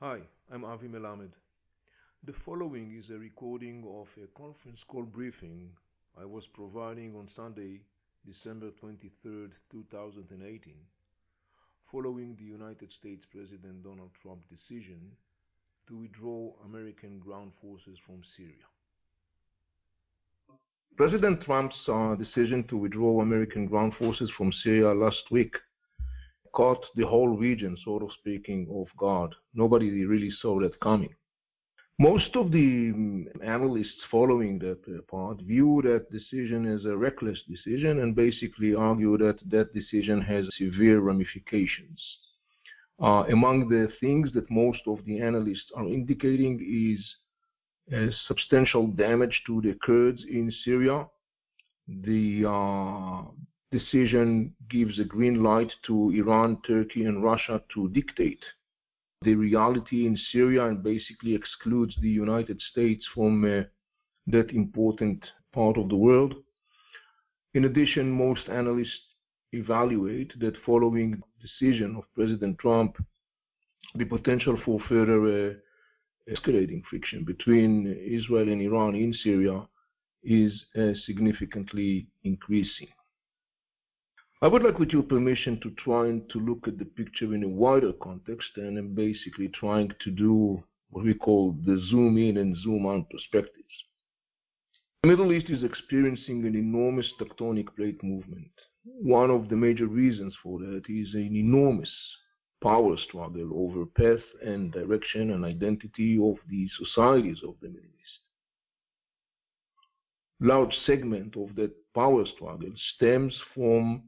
Hi, I'm Avi Melamed. The following is a recording of a conference call briefing I was providing on Sunday, December 23, 2018, following the United States President Donald Trump's decision to withdraw American ground forces from Syria. President Trump's uh, decision to withdraw American ground forces from Syria last week caught the whole region, sort of speaking, off guard. Nobody really saw that coming. Most of the um, analysts following that uh, part view that decision as a reckless decision and basically argue that that decision has severe ramifications. Uh, among the things that most of the analysts are indicating is uh, substantial damage to the Kurds in Syria, the uh, decision gives a green light to Iran, Turkey, and Russia to dictate the reality in Syria and basically excludes the United States from uh, that important part of the world. In addition, most analysts evaluate that following decision of President Trump, the potential for further uh, escalating friction between Israel and Iran in Syria is uh, significantly increasing. I would like, with your permission, to try and to look at the picture in a wider context, and I'm basically trying to do what we call the zoom in and zoom out perspectives. The Middle East is experiencing an enormous tectonic plate movement. One of the major reasons for that is an enormous power struggle over path and direction and identity of the societies of the Middle East. Large segment of that power struggle stems from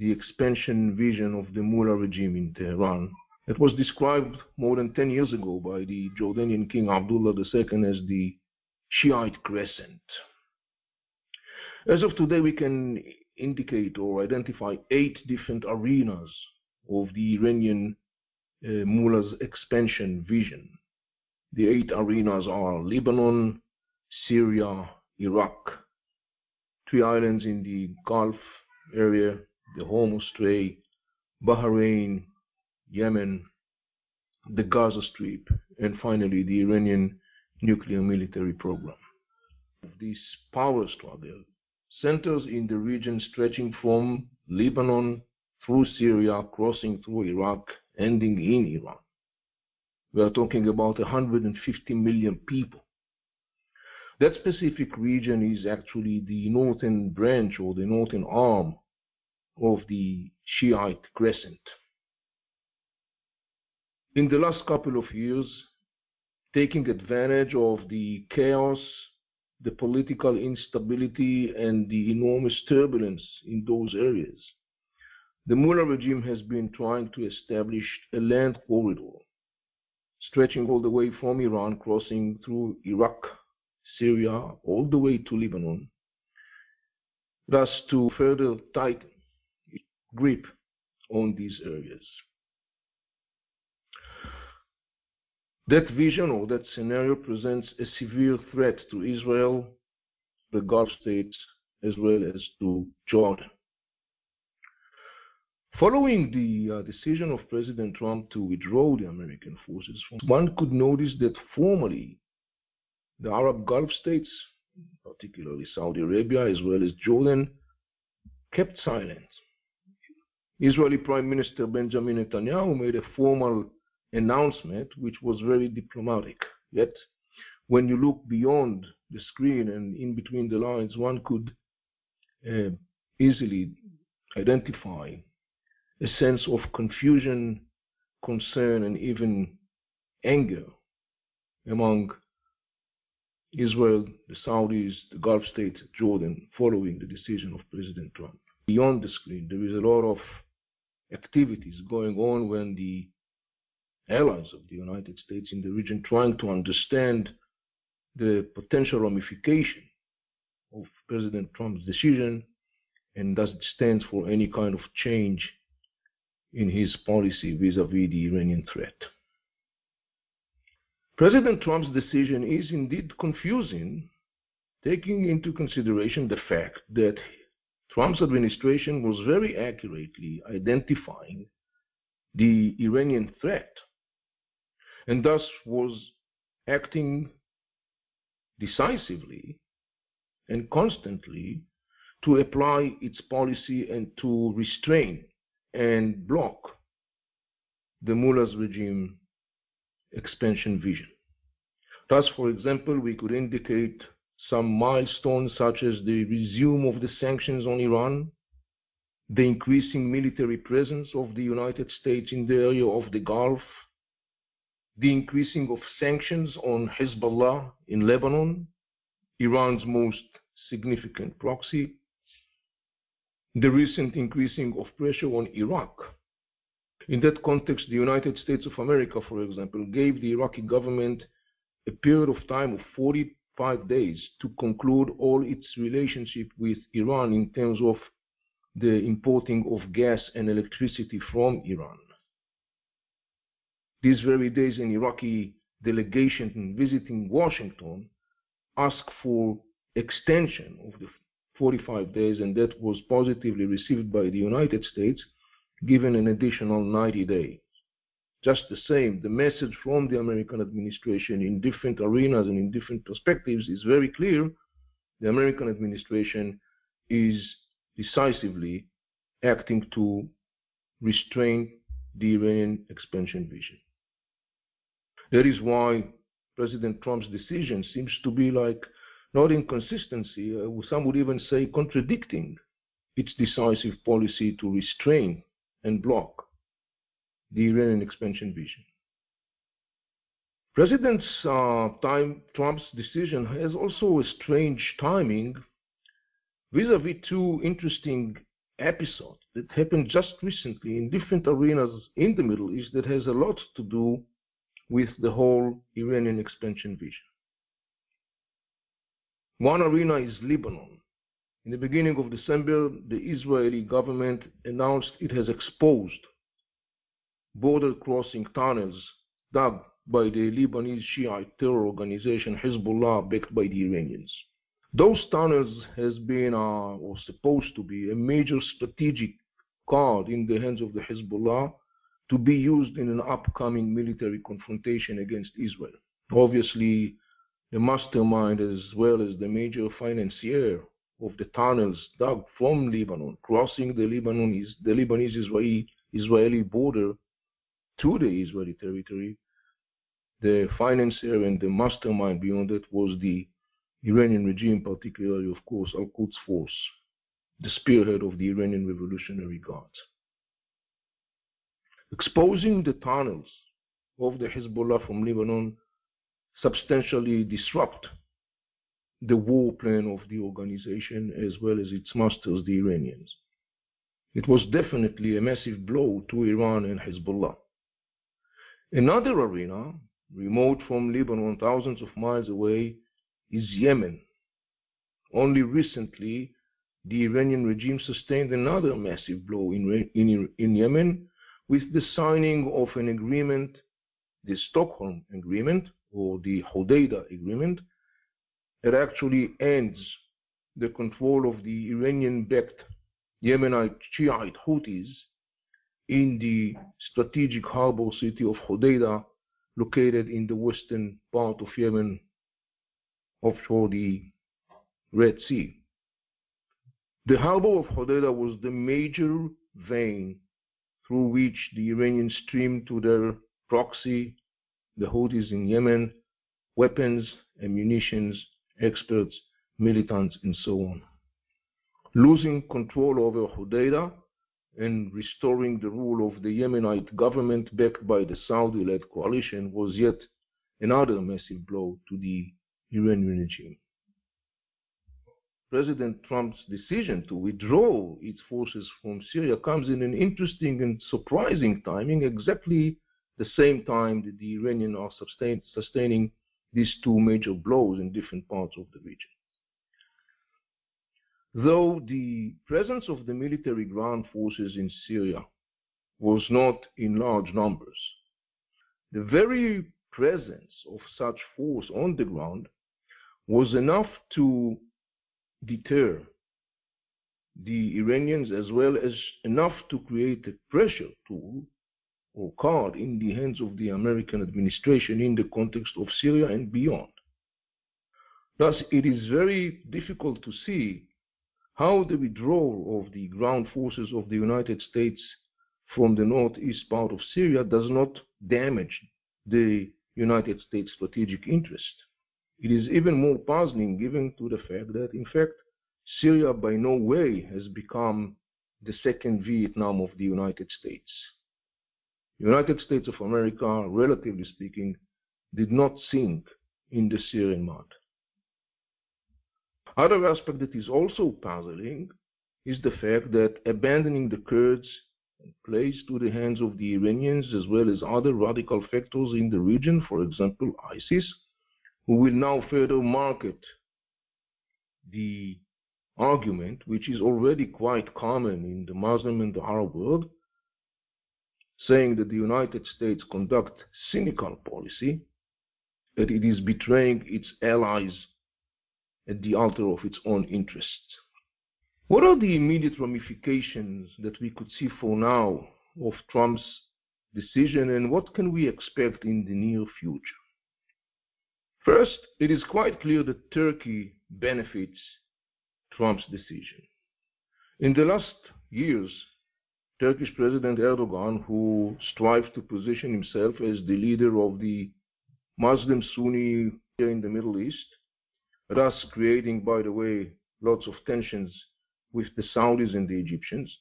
the expansion vision of the Mullah regime in Tehran. It was described more than 10 years ago by the Jordanian King Abdullah II as the Shiite crescent. As of today, we can indicate or identify eight different arenas of the Iranian uh, Mullah's expansion vision. The eight arenas are Lebanon, Syria, Iraq, three islands in the Gulf area, the Hormuz Strait, Bahrain, Yemen, the Gaza Strip, and finally the Iranian nuclear military program. This power struggle centers in the region stretching from Lebanon through Syria, crossing through Iraq, ending in Iran. We are talking about 150 million people. That specific region is actually the northern branch or the northern arm of the Shiite crescent. In the last couple of years, taking advantage of the chaos, the political instability, and the enormous turbulence in those areas, the Mullah regime has been trying to establish a land corridor stretching all the way from Iran, crossing through Iraq, Syria, all the way to Lebanon, thus to further tighten grip on these areas. That vision or that scenario presents a severe threat to Israel, the Gulf states, as well as to Jordan. Following the uh, decision of President Trump to withdraw the American forces, one could notice that formally the Arab Gulf states, particularly Saudi Arabia as well as Jordan, kept silent Israeli Prime Minister Benjamin Netanyahu made a formal announcement which was very diplomatic. Yet, when you look beyond the screen and in between the lines, one could uh, easily identify a sense of confusion, concern, and even anger among Israel, the Saudis, the Gulf states, Jordan, following the decision of President Trump. Beyond the screen, there is a lot of activities going on when the allies of the United States in the region trying to understand the potential ramification of President Trump's decision and does it stand for any kind of change in his policy vis-a-vis -vis the Iranian threat. President Trump's decision is indeed confusing, taking into consideration the fact that Trump's administration was very accurately identifying the Iranian threat and thus was acting decisively and constantly to apply its policy and to restrain and block the mullah's regime expansion vision. Thus, for example, we could indicate some milestones such as the resume of the sanctions on Iran, the increasing military presence of the United States in the area of the Gulf, the increasing of sanctions on Hezbollah in Lebanon, Iran's most significant proxy, the recent increasing of pressure on Iraq. In that context, the United States of America, for example, gave the Iraqi government a period of time of 45 days to conclude all its relationship with Iran in terms of the importing of gas and electricity from Iran. These very days, an Iraqi delegation visiting Washington asked for extension of the 45 days, and that was positively received by the United States, given an additional 90 days. Just the same, the message from the American administration in different arenas and in different perspectives is very clear. The American administration is decisively acting to restrain the Iranian expansion vision. That is why President Trump's decision seems to be like not inconsistency, uh, some would even say contradicting its decisive policy to restrain and block the Iranian expansion vision. President uh, Trump's decision has also a strange timing vis-a-vis -vis two interesting episodes that happened just recently in different arenas in the Middle East that has a lot to do with the whole Iranian expansion vision. One arena is Lebanon. In the beginning of December, the Israeli government announced it has exposed border crossing tunnels dug by the Lebanese Shiite terror organization Hezbollah backed by the Iranians. Those tunnels has been uh, or supposed to be a major strategic card in the hands of the Hezbollah to be used in an upcoming military confrontation against Israel. Obviously, the mastermind as well as the major financier of the tunnels dug from Lebanon, crossing the Lebanese, the Lebanese Israeli border to the Israeli territory. The financier and the mastermind beyond it was the Iranian regime, particularly, of course, Al Quds Force, the spearhead of the Iranian Revolutionary Guards. Exposing the tunnels of the Hezbollah from Lebanon substantially disrupt the war plan of the organization as well as its masters, the Iranians. It was definitely a massive blow to Iran and Hezbollah. Another arena, remote from Lebanon, thousands of miles away, is Yemen. Only recently, the Iranian regime sustained another massive blow in, in, in Yemen with the signing of an agreement, the Stockholm Agreement, or the Hodeidah Agreement, it actually ends the control of the Iranian-backed Yemenite Shiite Houthis in the strategic harbor city of Hodeidah, located in the western part of Yemen, offshore the Red Sea. The harbor of Hodeidah was the major vein through which the Iranians streamed to their proxy the Houthis in Yemen, weapons, ammunitions, experts, militants, and so on. Losing control over Hodeidah and restoring the rule of the Yemenite government backed by the Saudi-led coalition was yet another massive blow to the Iranian regime. President Trump's decision to withdraw its forces from Syria comes in an interesting and surprising timing, exactly the same time that the Iranians are sustain, sustaining these two major blows in different parts of the region. Though the presence of the military ground forces in Syria was not in large numbers, the very presence of such force on the ground was enough to deter the Iranians as well as enough to create a pressure tool or card in the hands of the American administration in the context of Syria and beyond. Thus, it is very difficult to see how the withdrawal of the ground forces of the United States from the northeast part of Syria does not damage the United States strategic interest. It is even more puzzling given to the fact that, in fact, Syria by no way has become the second Vietnam of the United States. The United States of America, relatively speaking, did not sink in the Syrian mud. Other aspect that is also puzzling is the fact that abandoning the Kurds and placed to the hands of the Iranians as well as other radical factors in the region, for example ISIS, who will now further market the argument, which is already quite common in the Muslim and the Arab world, saying that the United States conduct cynical policy, that it is betraying its allies at the altar of its own interests. What are the immediate ramifications that we could see for now of Trump's decision and what can we expect in the near future? First, it is quite clear that Turkey benefits Trump's decision. In the last years, Turkish President Erdogan, who strives to position himself as the leader of the Muslim Sunni in the Middle East, thus creating, by the way, lots of tensions with the Saudis and the Egyptians,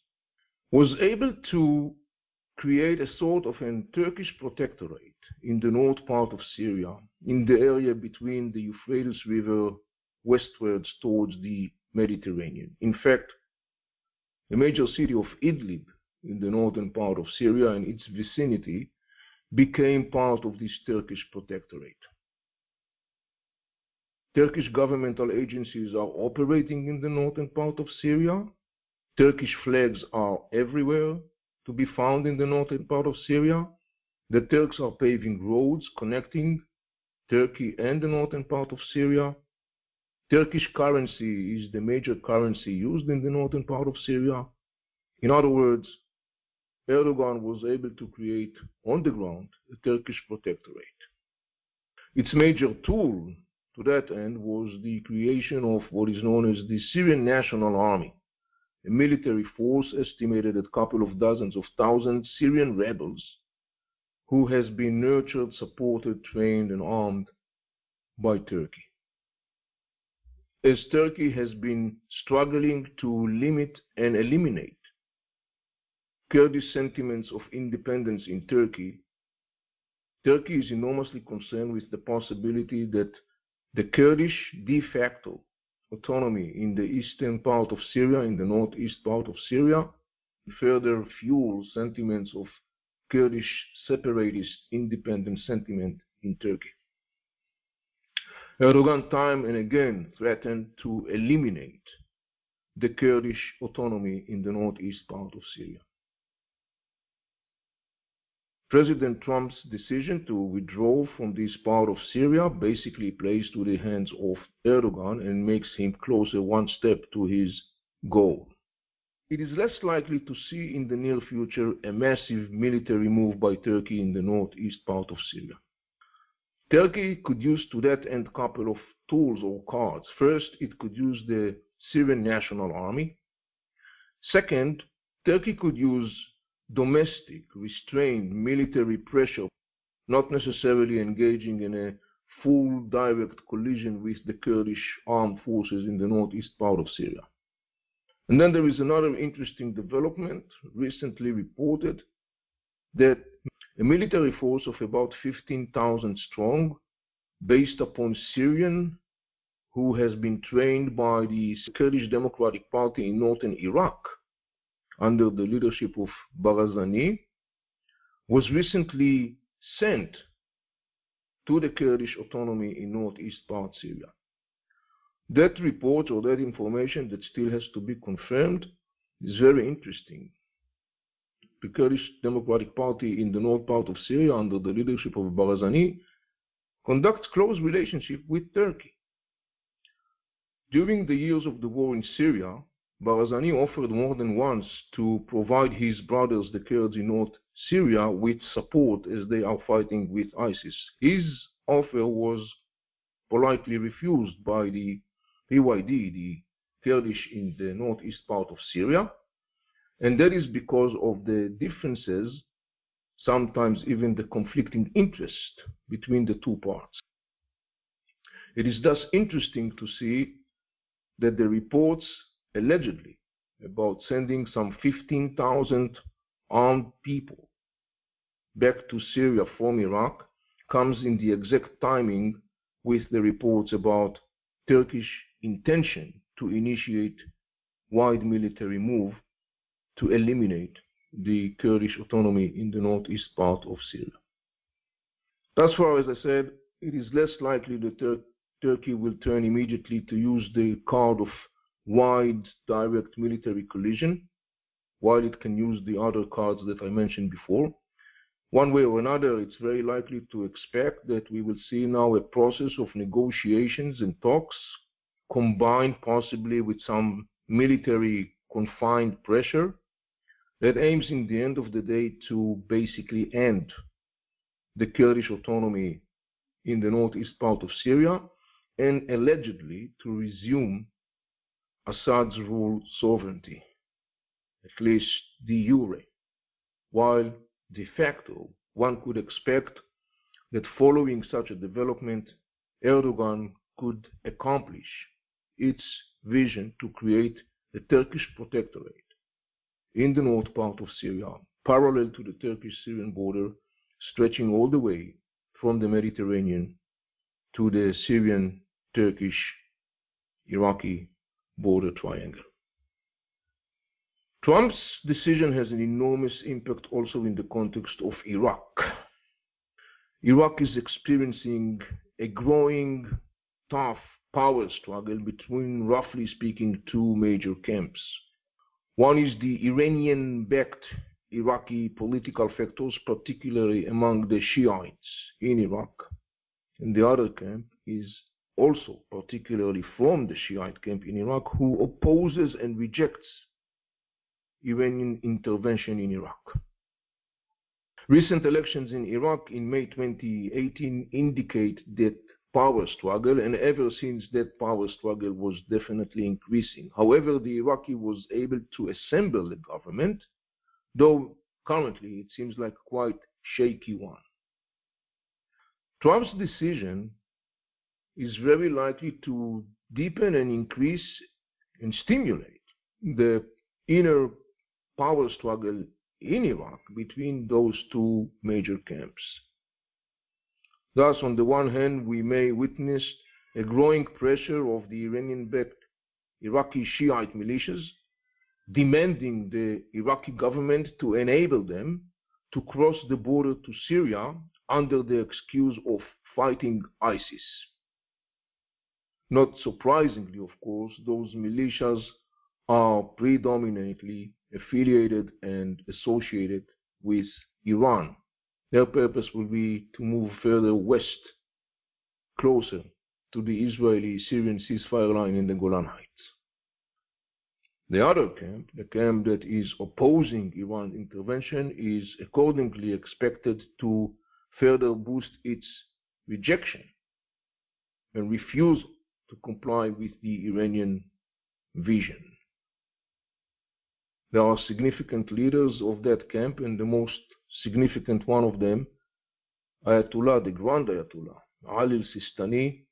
was able to create a sort of a Turkish protectorate in the north part of Syria, in the area between the Euphrates River westwards towards the Mediterranean. In fact, the major city of Idlib in the northern part of Syria and its vicinity became part of this Turkish protectorate. Turkish governmental agencies are operating in the northern part of Syria. Turkish flags are everywhere to be found in the northern part of Syria. The Turks are paving roads connecting Turkey and the northern part of Syria. Turkish currency is the major currency used in the northern part of Syria. In other words, Erdogan was able to create on the ground a Turkish protectorate. Its major tool to that end was the creation of what is known as the Syrian National Army, a military force estimated at a couple of dozens of thousands Syrian rebels who has been nurtured, supported, trained, and armed by Turkey. As Turkey has been struggling to limit and eliminate Kurdish sentiments of independence in Turkey, Turkey is enormously concerned with the possibility that the Kurdish de facto autonomy in the eastern part of Syria, in the northeast part of Syria, further fuel sentiments of Kurdish separatist independent sentiment in Turkey. Erdogan time and again threatened to eliminate the Kurdish autonomy in the northeast part of Syria. President Trump's decision to withdraw from this part of Syria basically plays to the hands of Erdogan and makes him closer one step to his goal. It is less likely to see in the near future a massive military move by Turkey in the northeast part of Syria. Turkey could use to that end a couple of tools or cards. First, it could use the Syrian National Army. Second, Turkey could use domestic, restrained military pressure, not necessarily engaging in a full direct collision with the Kurdish armed forces in the northeast part of Syria. And then there is another interesting development recently reported that a military force of about 15,000 strong, based upon Syrian, who has been trained by the Kurdish Democratic Party in northern Iraq under the leadership of Barzani, was recently sent to the Kurdish autonomy in northeast part Syria. That report or that information that still has to be confirmed is very interesting the Kurdish Democratic Party in the north part of Syria under the leadership of Barzani conducts close relationship with Turkey. During the years of the war in Syria, Barzani offered more than once to provide his brothers, the Kurds in North Syria with support as they are fighting with ISIS. His offer was politely refused by the PYD, the Kurdish in the northeast part of Syria, and that is because of the differences, sometimes even the conflicting interest between the two parts. It is thus interesting to see that the reports allegedly about sending some 15,000 armed people back to Syria from Iraq comes in the exact timing with the reports about Turkish intention to initiate wide military move to eliminate the Kurdish autonomy in the northeast part of Syria. Thus far, as I said, it is less likely that Tur Turkey will turn immediately to use the card of wide direct military collision, while it can use the other cards that I mentioned before. One way or another, it's very likely to expect that we will see now a process of negotiations and talks, combined possibly with some military confined pressure that aims in the end of the day to basically end the Kurdish autonomy in the northeast part of Syria and allegedly to resume Assad's rule sovereignty, at least de jure, while de facto one could expect that following such a development, Erdogan could accomplish its vision to create a Turkish protectorate in the north part of Syria, parallel to the Turkish-Syrian border, stretching all the way from the Mediterranean to the Syrian-Turkish-Iraqi border triangle. Trump's decision has an enormous impact also in the context of Iraq. Iraq is experiencing a growing, tough power struggle between, roughly speaking, two major camps. One is the Iranian-backed Iraqi political factors, particularly among the Shiites in Iraq. And the other camp is also particularly from the Shiite camp in Iraq, who opposes and rejects Iranian intervention in Iraq. Recent elections in Iraq in May 2018 indicate that power struggle, and ever since that power struggle was definitely increasing. However, the Iraqi was able to assemble the government, though currently it seems like quite shaky one. Trump's decision is very likely to deepen and increase and stimulate the inner power struggle in Iraq between those two major camps. Thus, on the one hand, we may witness a growing pressure of the Iranian-backed Iraqi Shiite militias demanding the Iraqi government to enable them to cross the border to Syria under the excuse of fighting ISIS. Not surprisingly, of course, those militias are predominantly affiliated and associated with Iran. Their purpose will be to move further west, closer to the Israeli-Syrian ceasefire line in the Golan Heights. The other camp, the camp that is opposing Iran's intervention, is accordingly expected to further boost its rejection and refusal to comply with the Iranian vision. There are significant leaders of that camp, and the most significant one of them, Ayatollah, the Grand Ayatollah, Ali Sistani,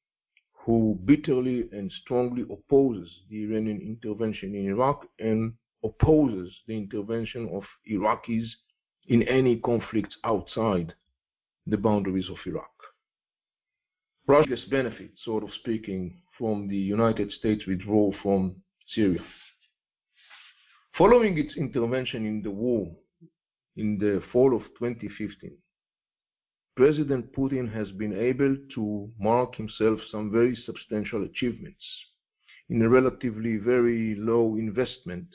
who bitterly and strongly opposes the Iranian intervention in Iraq and opposes the intervention of Iraqis in any conflicts outside the boundaries of Iraq. Russia gets benefit, sort of speaking, from the United States withdrawal from Syria. Following its intervention in the war in the fall of 2015, President Putin has been able to mark himself some very substantial achievements in a relatively very low investment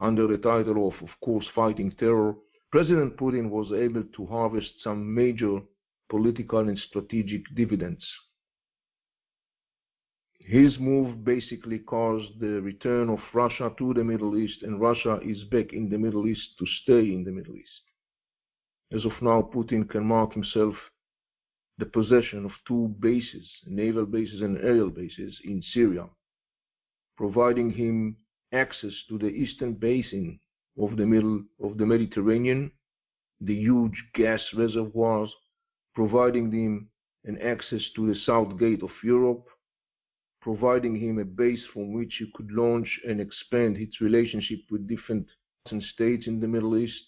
under the title of, of course, fighting terror. President Putin was able to harvest some major political and strategic dividends his move basically caused the return of Russia to the Middle East, and Russia is back in the Middle East to stay in the Middle East. As of now, Putin can mark himself the possession of two bases, naval bases and aerial bases in Syria, providing him access to the eastern basin of the middle of the Mediterranean, the huge gas reservoirs, providing him an access to the south gate of Europe, providing him a base from which he could launch and expand its relationship with different states in the Middle East.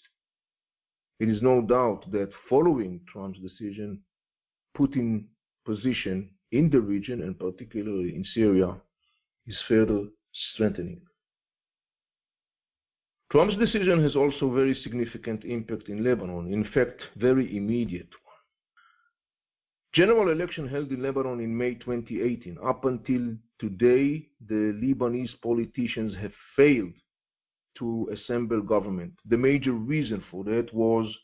It is no doubt that following Trump's decision, Putin's position in the region and particularly in Syria is further strengthening. Trump's decision has also very significant impact in Lebanon, in fact, very immediate. General election held in Lebanon in May 2018. Up until today, the Lebanese politicians have failed to assemble government. The major reason for that was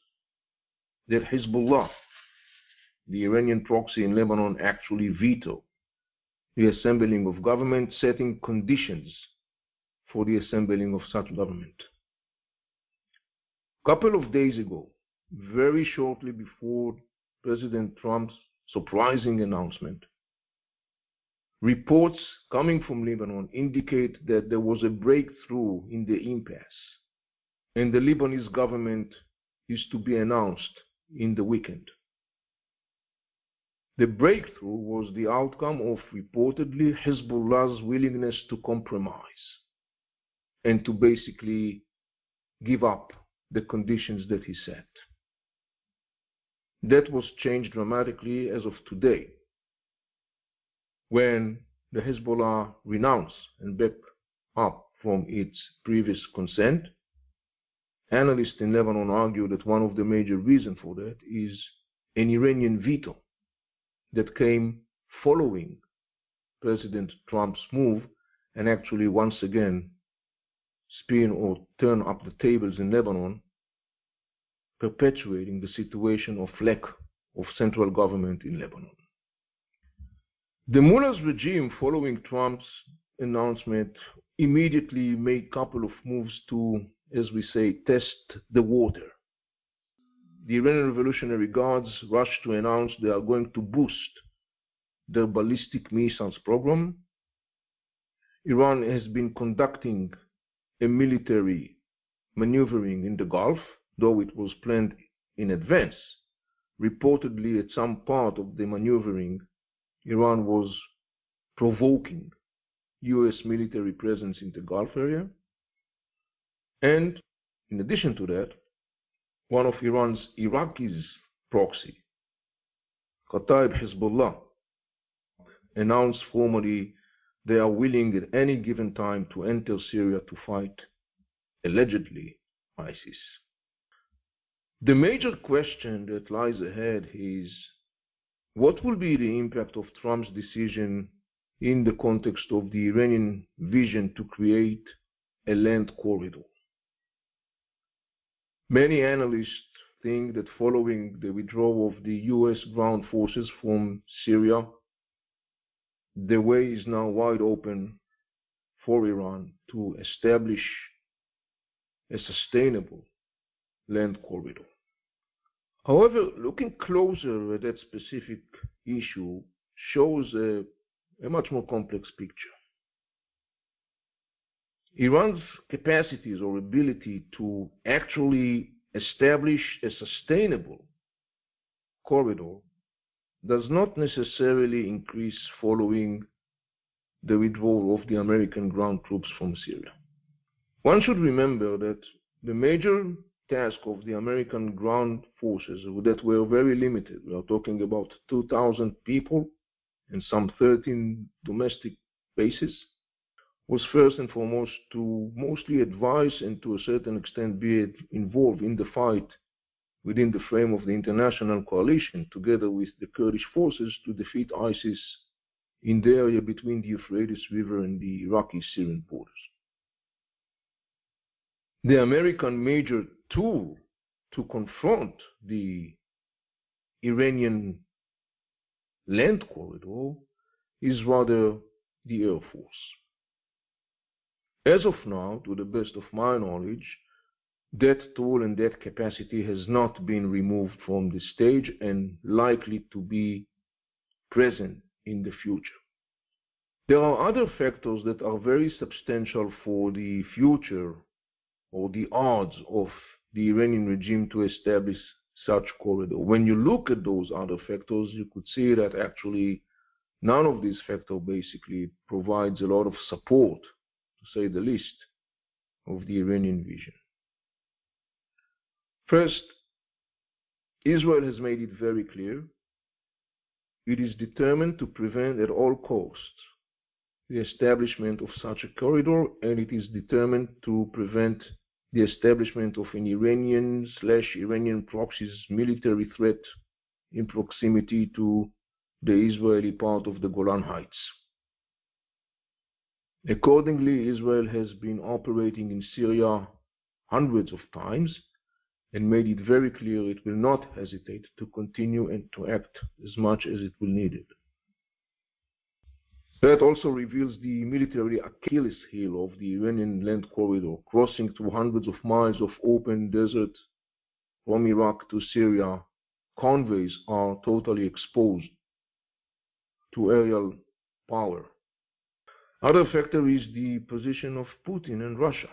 that Hezbollah, the Iranian proxy in Lebanon, actually vetoed the assembling of government, setting conditions for the assembling of such government A couple of days ago, very shortly before President Trump's surprising announcement, reports coming from Lebanon indicate that there was a breakthrough in the impasse, and the Lebanese government is to be announced in the weekend. The breakthrough was the outcome of reportedly Hezbollah's willingness to compromise and to basically give up the conditions that he set. That was changed dramatically as of today, when the Hezbollah renounced and backed up from its previous consent. Analysts in Lebanon argue that one of the major reasons for that is an Iranian veto that came following President Trump's move and actually once again spin or turn up the tables in Lebanon, perpetuating the situation of lack of central government in Lebanon. The mullah's regime, following Trump's announcement, immediately made a couple of moves to, as we say, test the water. The Iranian Revolutionary Guards rushed to announce they are going to boost their ballistic missiles program. Iran has been conducting a military maneuvering in the Gulf, though it was planned in advance. Reportedly, at some part of the maneuvering, Iran was provoking U.S. military presence in the Gulf area. And in addition to that, one of Iran's Iraqis proxy, Kataib Hezbollah, announced formally they are willing at any given time to enter Syria to fight, allegedly, ISIS. The major question that lies ahead is what will be the impact of Trump's decision in the context of the Iranian vision to create a land corridor? Many analysts think that following the withdrawal of the U.S. ground forces from Syria, the way is now wide open for Iran to establish a sustainable land corridor. However, looking closer at that specific issue shows a, a much more complex picture. Iran's capacities or ability to actually establish a sustainable corridor does not necessarily increase following the withdrawal of the American ground troops from Syria. One should remember that the major task of the American ground forces that were very limited, we are talking about 2,000 people and some 13 domestic bases, was first and foremost to mostly advise and to a certain extent be involved in the fight within the frame of the international coalition, together with the Kurdish forces, to defeat ISIS in the area between the Euphrates River and the Iraqi Syrian borders. The American major tool to confront the Iranian land corridor is rather the Air Force. As of now, to the best of my knowledge, that tool and that capacity has not been removed from the stage and likely to be present in the future. There are other factors that are very substantial for the future or the odds of the Iranian regime to establish such corridor. When you look at those other factors, you could see that actually none of these factors basically provides a lot of support, to say the least, of the Iranian vision. First, Israel has made it very clear it is determined to prevent at all costs the establishment of such a corridor, and it is determined to prevent the establishment of an Iranian slash Iranian proxies military threat in proximity to the Israeli part of the Golan Heights. Accordingly, Israel has been operating in Syria hundreds of times and made it very clear it will not hesitate to continue and to act as much as it will need it. That also reveals the military Achilles heel of the Iranian land corridor, crossing through hundreds of miles of open desert from Iraq to Syria. Convoys are totally exposed to aerial power. Other factor is the position of Putin and Russia.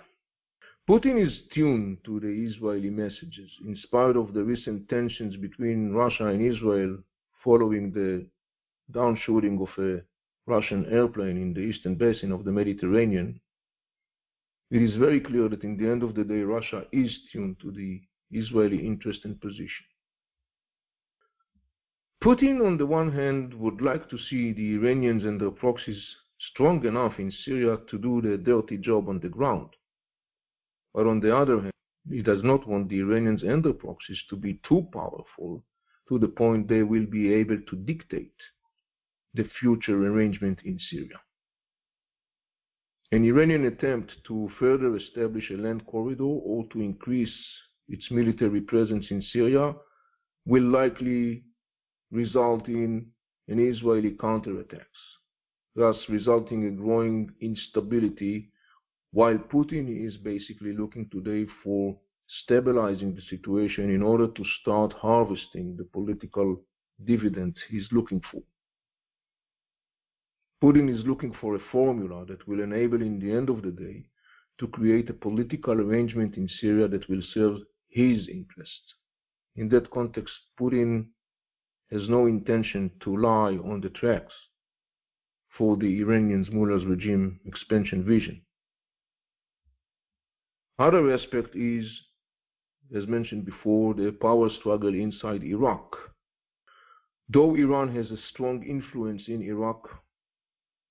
Putin is tuned to the Israeli messages in spite of the recent tensions between Russia and Israel following the downshooting of a Russian airplane in the eastern basin of the Mediterranean. It is very clear that in the end of the day, Russia is tuned to the Israeli interest and position. Putin, on the one hand, would like to see the Iranians and their proxies strong enough in Syria to do the dirty job on the ground. But on the other hand, he does not want the Iranians and their proxies to be too powerful to the point they will be able to dictate the future arrangement in Syria. An Iranian attempt to further establish a land corridor or to increase its military presence in Syria will likely result in an Israeli counterattacks, thus resulting in growing instability while Putin is basically looking today for stabilizing the situation in order to start harvesting the political dividends he's looking for. Putin is looking for a formula that will enable, in the end of the day, to create a political arrangement in Syria that will serve his interests. In that context, Putin has no intention to lie on the tracks for the Iranians' mullah's regime expansion vision. Other aspect is, as mentioned before, the power struggle inside Iraq. Though Iran has a strong influence in Iraq,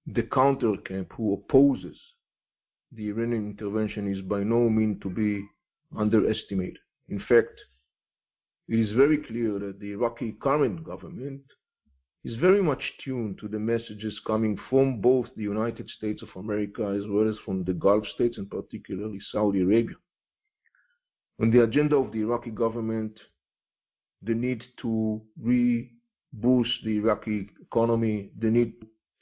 the counter camp who opposes the Iranian intervention is by no means to be underestimated. In fact, it is very clear that the Iraqi current government is very much tuned to the messages coming from both the United States of America as well as from the Gulf states and particularly Saudi Arabia. On the agenda of the Iraqi government, the need to reboost the Iraqi economy, the need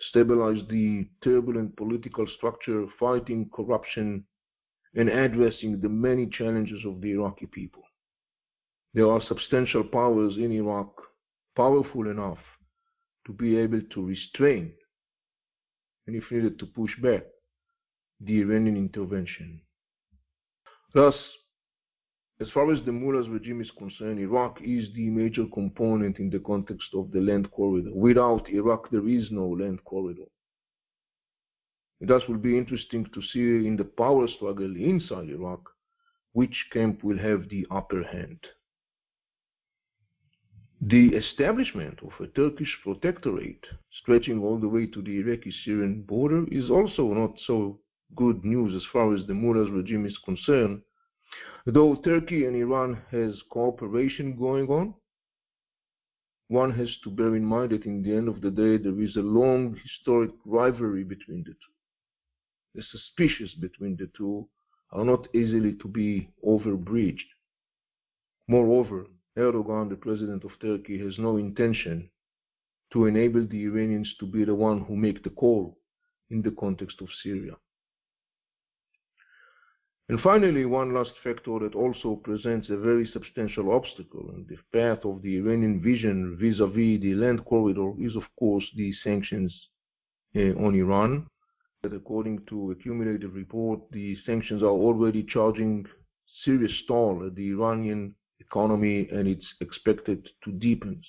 stabilize the turbulent political structure, fighting corruption, and addressing the many challenges of the Iraqi people. There are substantial powers in Iraq, powerful enough to be able to restrain and if needed to push back the Iranian intervention. Thus, as far as the mullah's regime is concerned, Iraq is the major component in the context of the land corridor. Without Iraq, there is no land corridor. It thus will be interesting to see in the power struggle inside Iraq which camp will have the upper hand. The establishment of a Turkish protectorate stretching all the way to the Iraqi-Syrian border is also not so good news as far as the mullah's regime is concerned. Though Turkey and Iran has cooperation going on, one has to bear in mind that in the end of the day there is a long historic rivalry between the two. The suspicions between the two are not easily to be overbridged. Moreover, Erdogan, the president of Turkey, has no intention to enable the Iranians to be the one who make the call in the context of Syria. And finally, one last factor that also presents a very substantial obstacle in the path of the Iranian vision vis-à-vis the land corridor is, of course, the sanctions uh, on Iran. That according to a cumulative report, the sanctions are already charging serious toll at the Iranian economy and it's expected to deepen.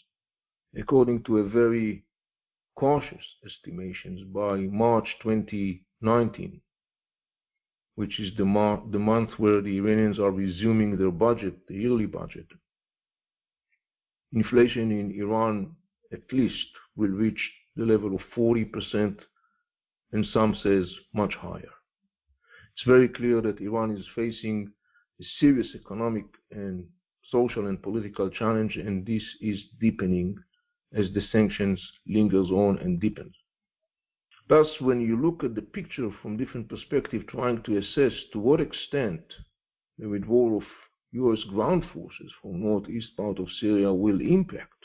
According to a very cautious estimations, by March 2019, which is the, the month where the Iranians are resuming their budget, the yearly budget, inflation in Iran at least will reach the level of 40%, and some says much higher. It's very clear that Iran is facing a serious economic and social and political challenge, and this is deepening as the sanctions lingers on and deepens. Thus, when you look at the picture from different perspectives, trying to assess to what extent the withdrawal of U.S. ground forces from northeast part of Syria will impact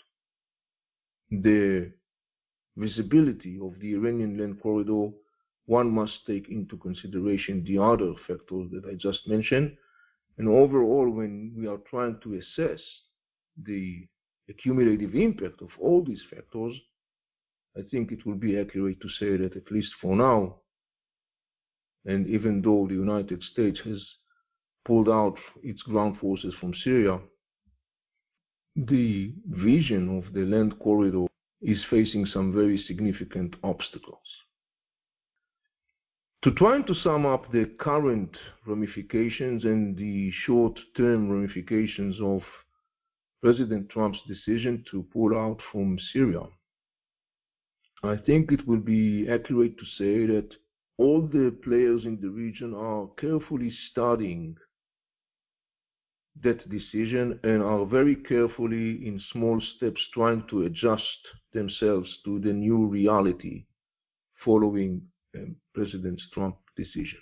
the visibility of the Iranian land corridor, one must take into consideration the other factors that I just mentioned. And overall, when we are trying to assess the accumulative impact of all these factors, I think it will be accurate to say that at least for now, and even though the United States has pulled out its ground forces from Syria, the vision of the land corridor is facing some very significant obstacles. To try to sum up the current ramifications and the short-term ramifications of President Trump's decision to pull out from Syria, I think it will be accurate to say that all the players in the region are carefully studying that decision and are very carefully in small steps trying to adjust themselves to the new reality following um, President Trump's decision.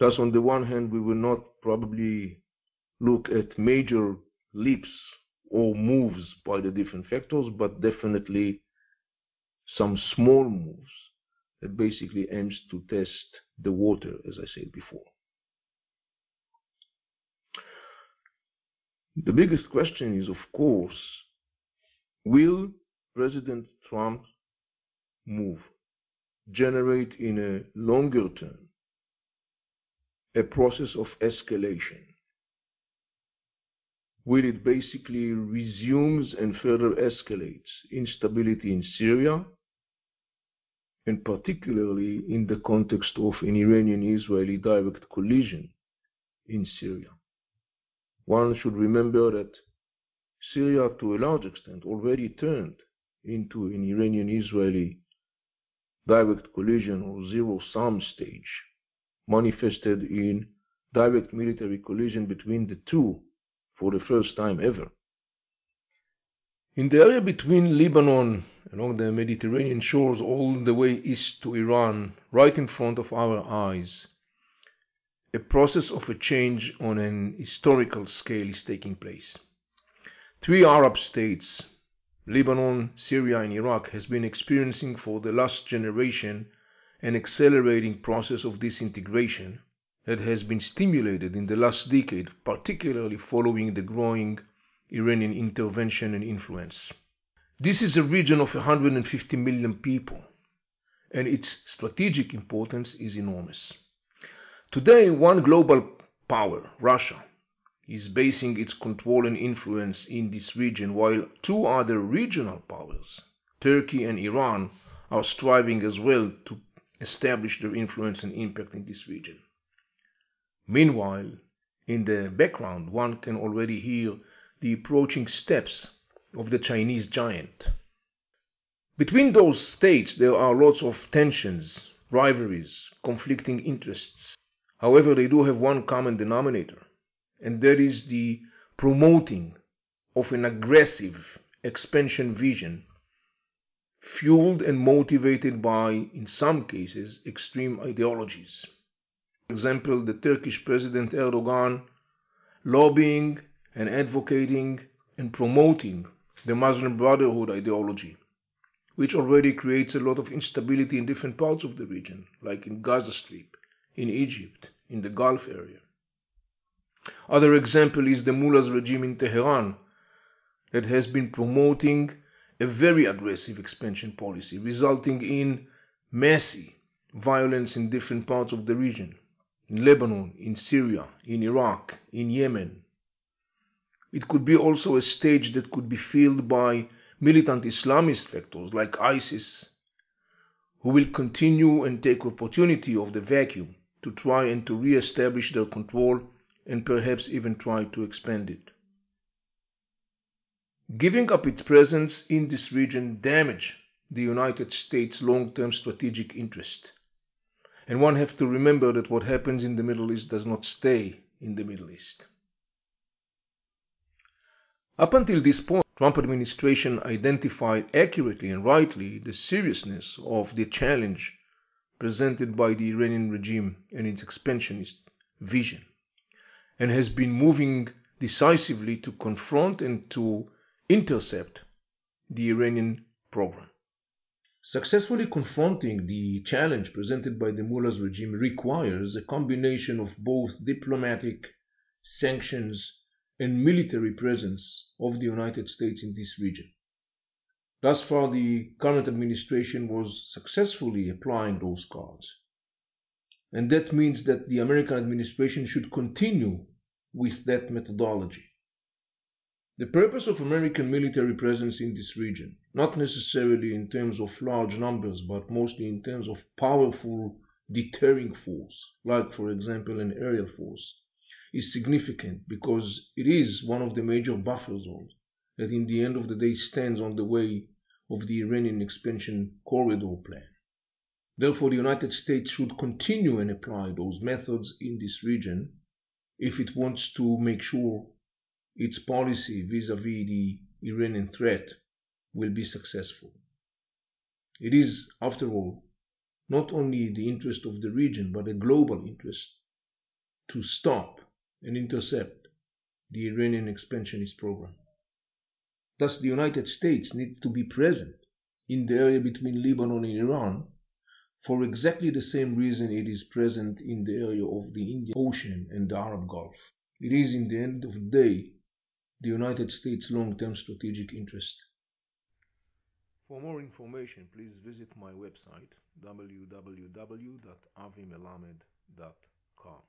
Thus, on the one hand, we will not probably look at major leaps or moves by the different factors, but definitely some small moves that basically aims to test the water, as I said before. The biggest question is, of course, will President Trump's move generate in a longer term a process of escalation? Will it basically resumes and further escalates instability in Syria and particularly in the context of an Iranian-Israeli direct collision in Syria. One should remember that Syria, to a large extent, already turned into an Iranian-Israeli direct collision or zero-sum stage, manifested in direct military collision between the two for the first time ever. In the area between Lebanon along the Mediterranean shores all the way east to Iran, right in front of our eyes. A process of a change on an historical scale is taking place. Three Arab states, Lebanon, Syria, and Iraq, has been experiencing for the last generation an accelerating process of disintegration that has been stimulated in the last decade, particularly following the growing Iranian intervention and influence. This is a region of 150 million people, and its strategic importance is enormous. Today, one global power, Russia, is basing its control and influence in this region, while two other regional powers, Turkey and Iran, are striving as well to establish their influence and impact in this region. Meanwhile, in the background, one can already hear the approaching steps of the Chinese giant. Between those states, there are lots of tensions, rivalries, conflicting interests. However, they do have one common denominator, and that is the promoting of an aggressive expansion vision, fueled and motivated by, in some cases, extreme ideologies. For example, the Turkish President Erdogan lobbying and advocating and promoting the Muslim Brotherhood ideology, which already creates a lot of instability in different parts of the region, like in Gaza Strip, in Egypt, in the Gulf area. Other example is the mullah's regime in Tehran that has been promoting a very aggressive expansion policy, resulting in massive violence in different parts of the region in Lebanon, in Syria, in Iraq, in Yemen. It could be also a stage that could be filled by militant Islamist factors like ISIS, who will continue and take opportunity of the vacuum to try and to re-establish their control and perhaps even try to expand it. Giving up its presence in this region damage the United States' long-term strategic interest. And one has to remember that what happens in the Middle East does not stay in the Middle East. Up until this point, the Trump administration identified accurately and rightly the seriousness of the challenge presented by the Iranian regime and its expansionist vision and has been moving decisively to confront and to intercept the Iranian program. Successfully confronting the challenge presented by the mullah's regime requires a combination of both diplomatic sanctions and military presence of the United States in this region. Thus far, the current administration was successfully applying those cards. And that means that the American administration should continue with that methodology. The purpose of American military presence in this region, not necessarily in terms of large numbers, but mostly in terms of powerful deterring force, like for example an aerial force, is significant because it is one of the major buffer zones that in the end of the day stands on the way of the Iranian expansion corridor plan. Therefore, the United States should continue and apply those methods in this region if it wants to make sure its policy vis-a-vis the Iranian threat will be successful. It is, after all, not only the interest of the region but a global interest to stop and intercept the Iranian expansionist program. Thus, the United States needs to be present in the area between Lebanon and Iran for exactly the same reason it is present in the area of the Indian Ocean and the Arab Gulf. It is, in the end of the day, the United States' long-term strategic interest. For more information, please visit my website www.avimelamed.com.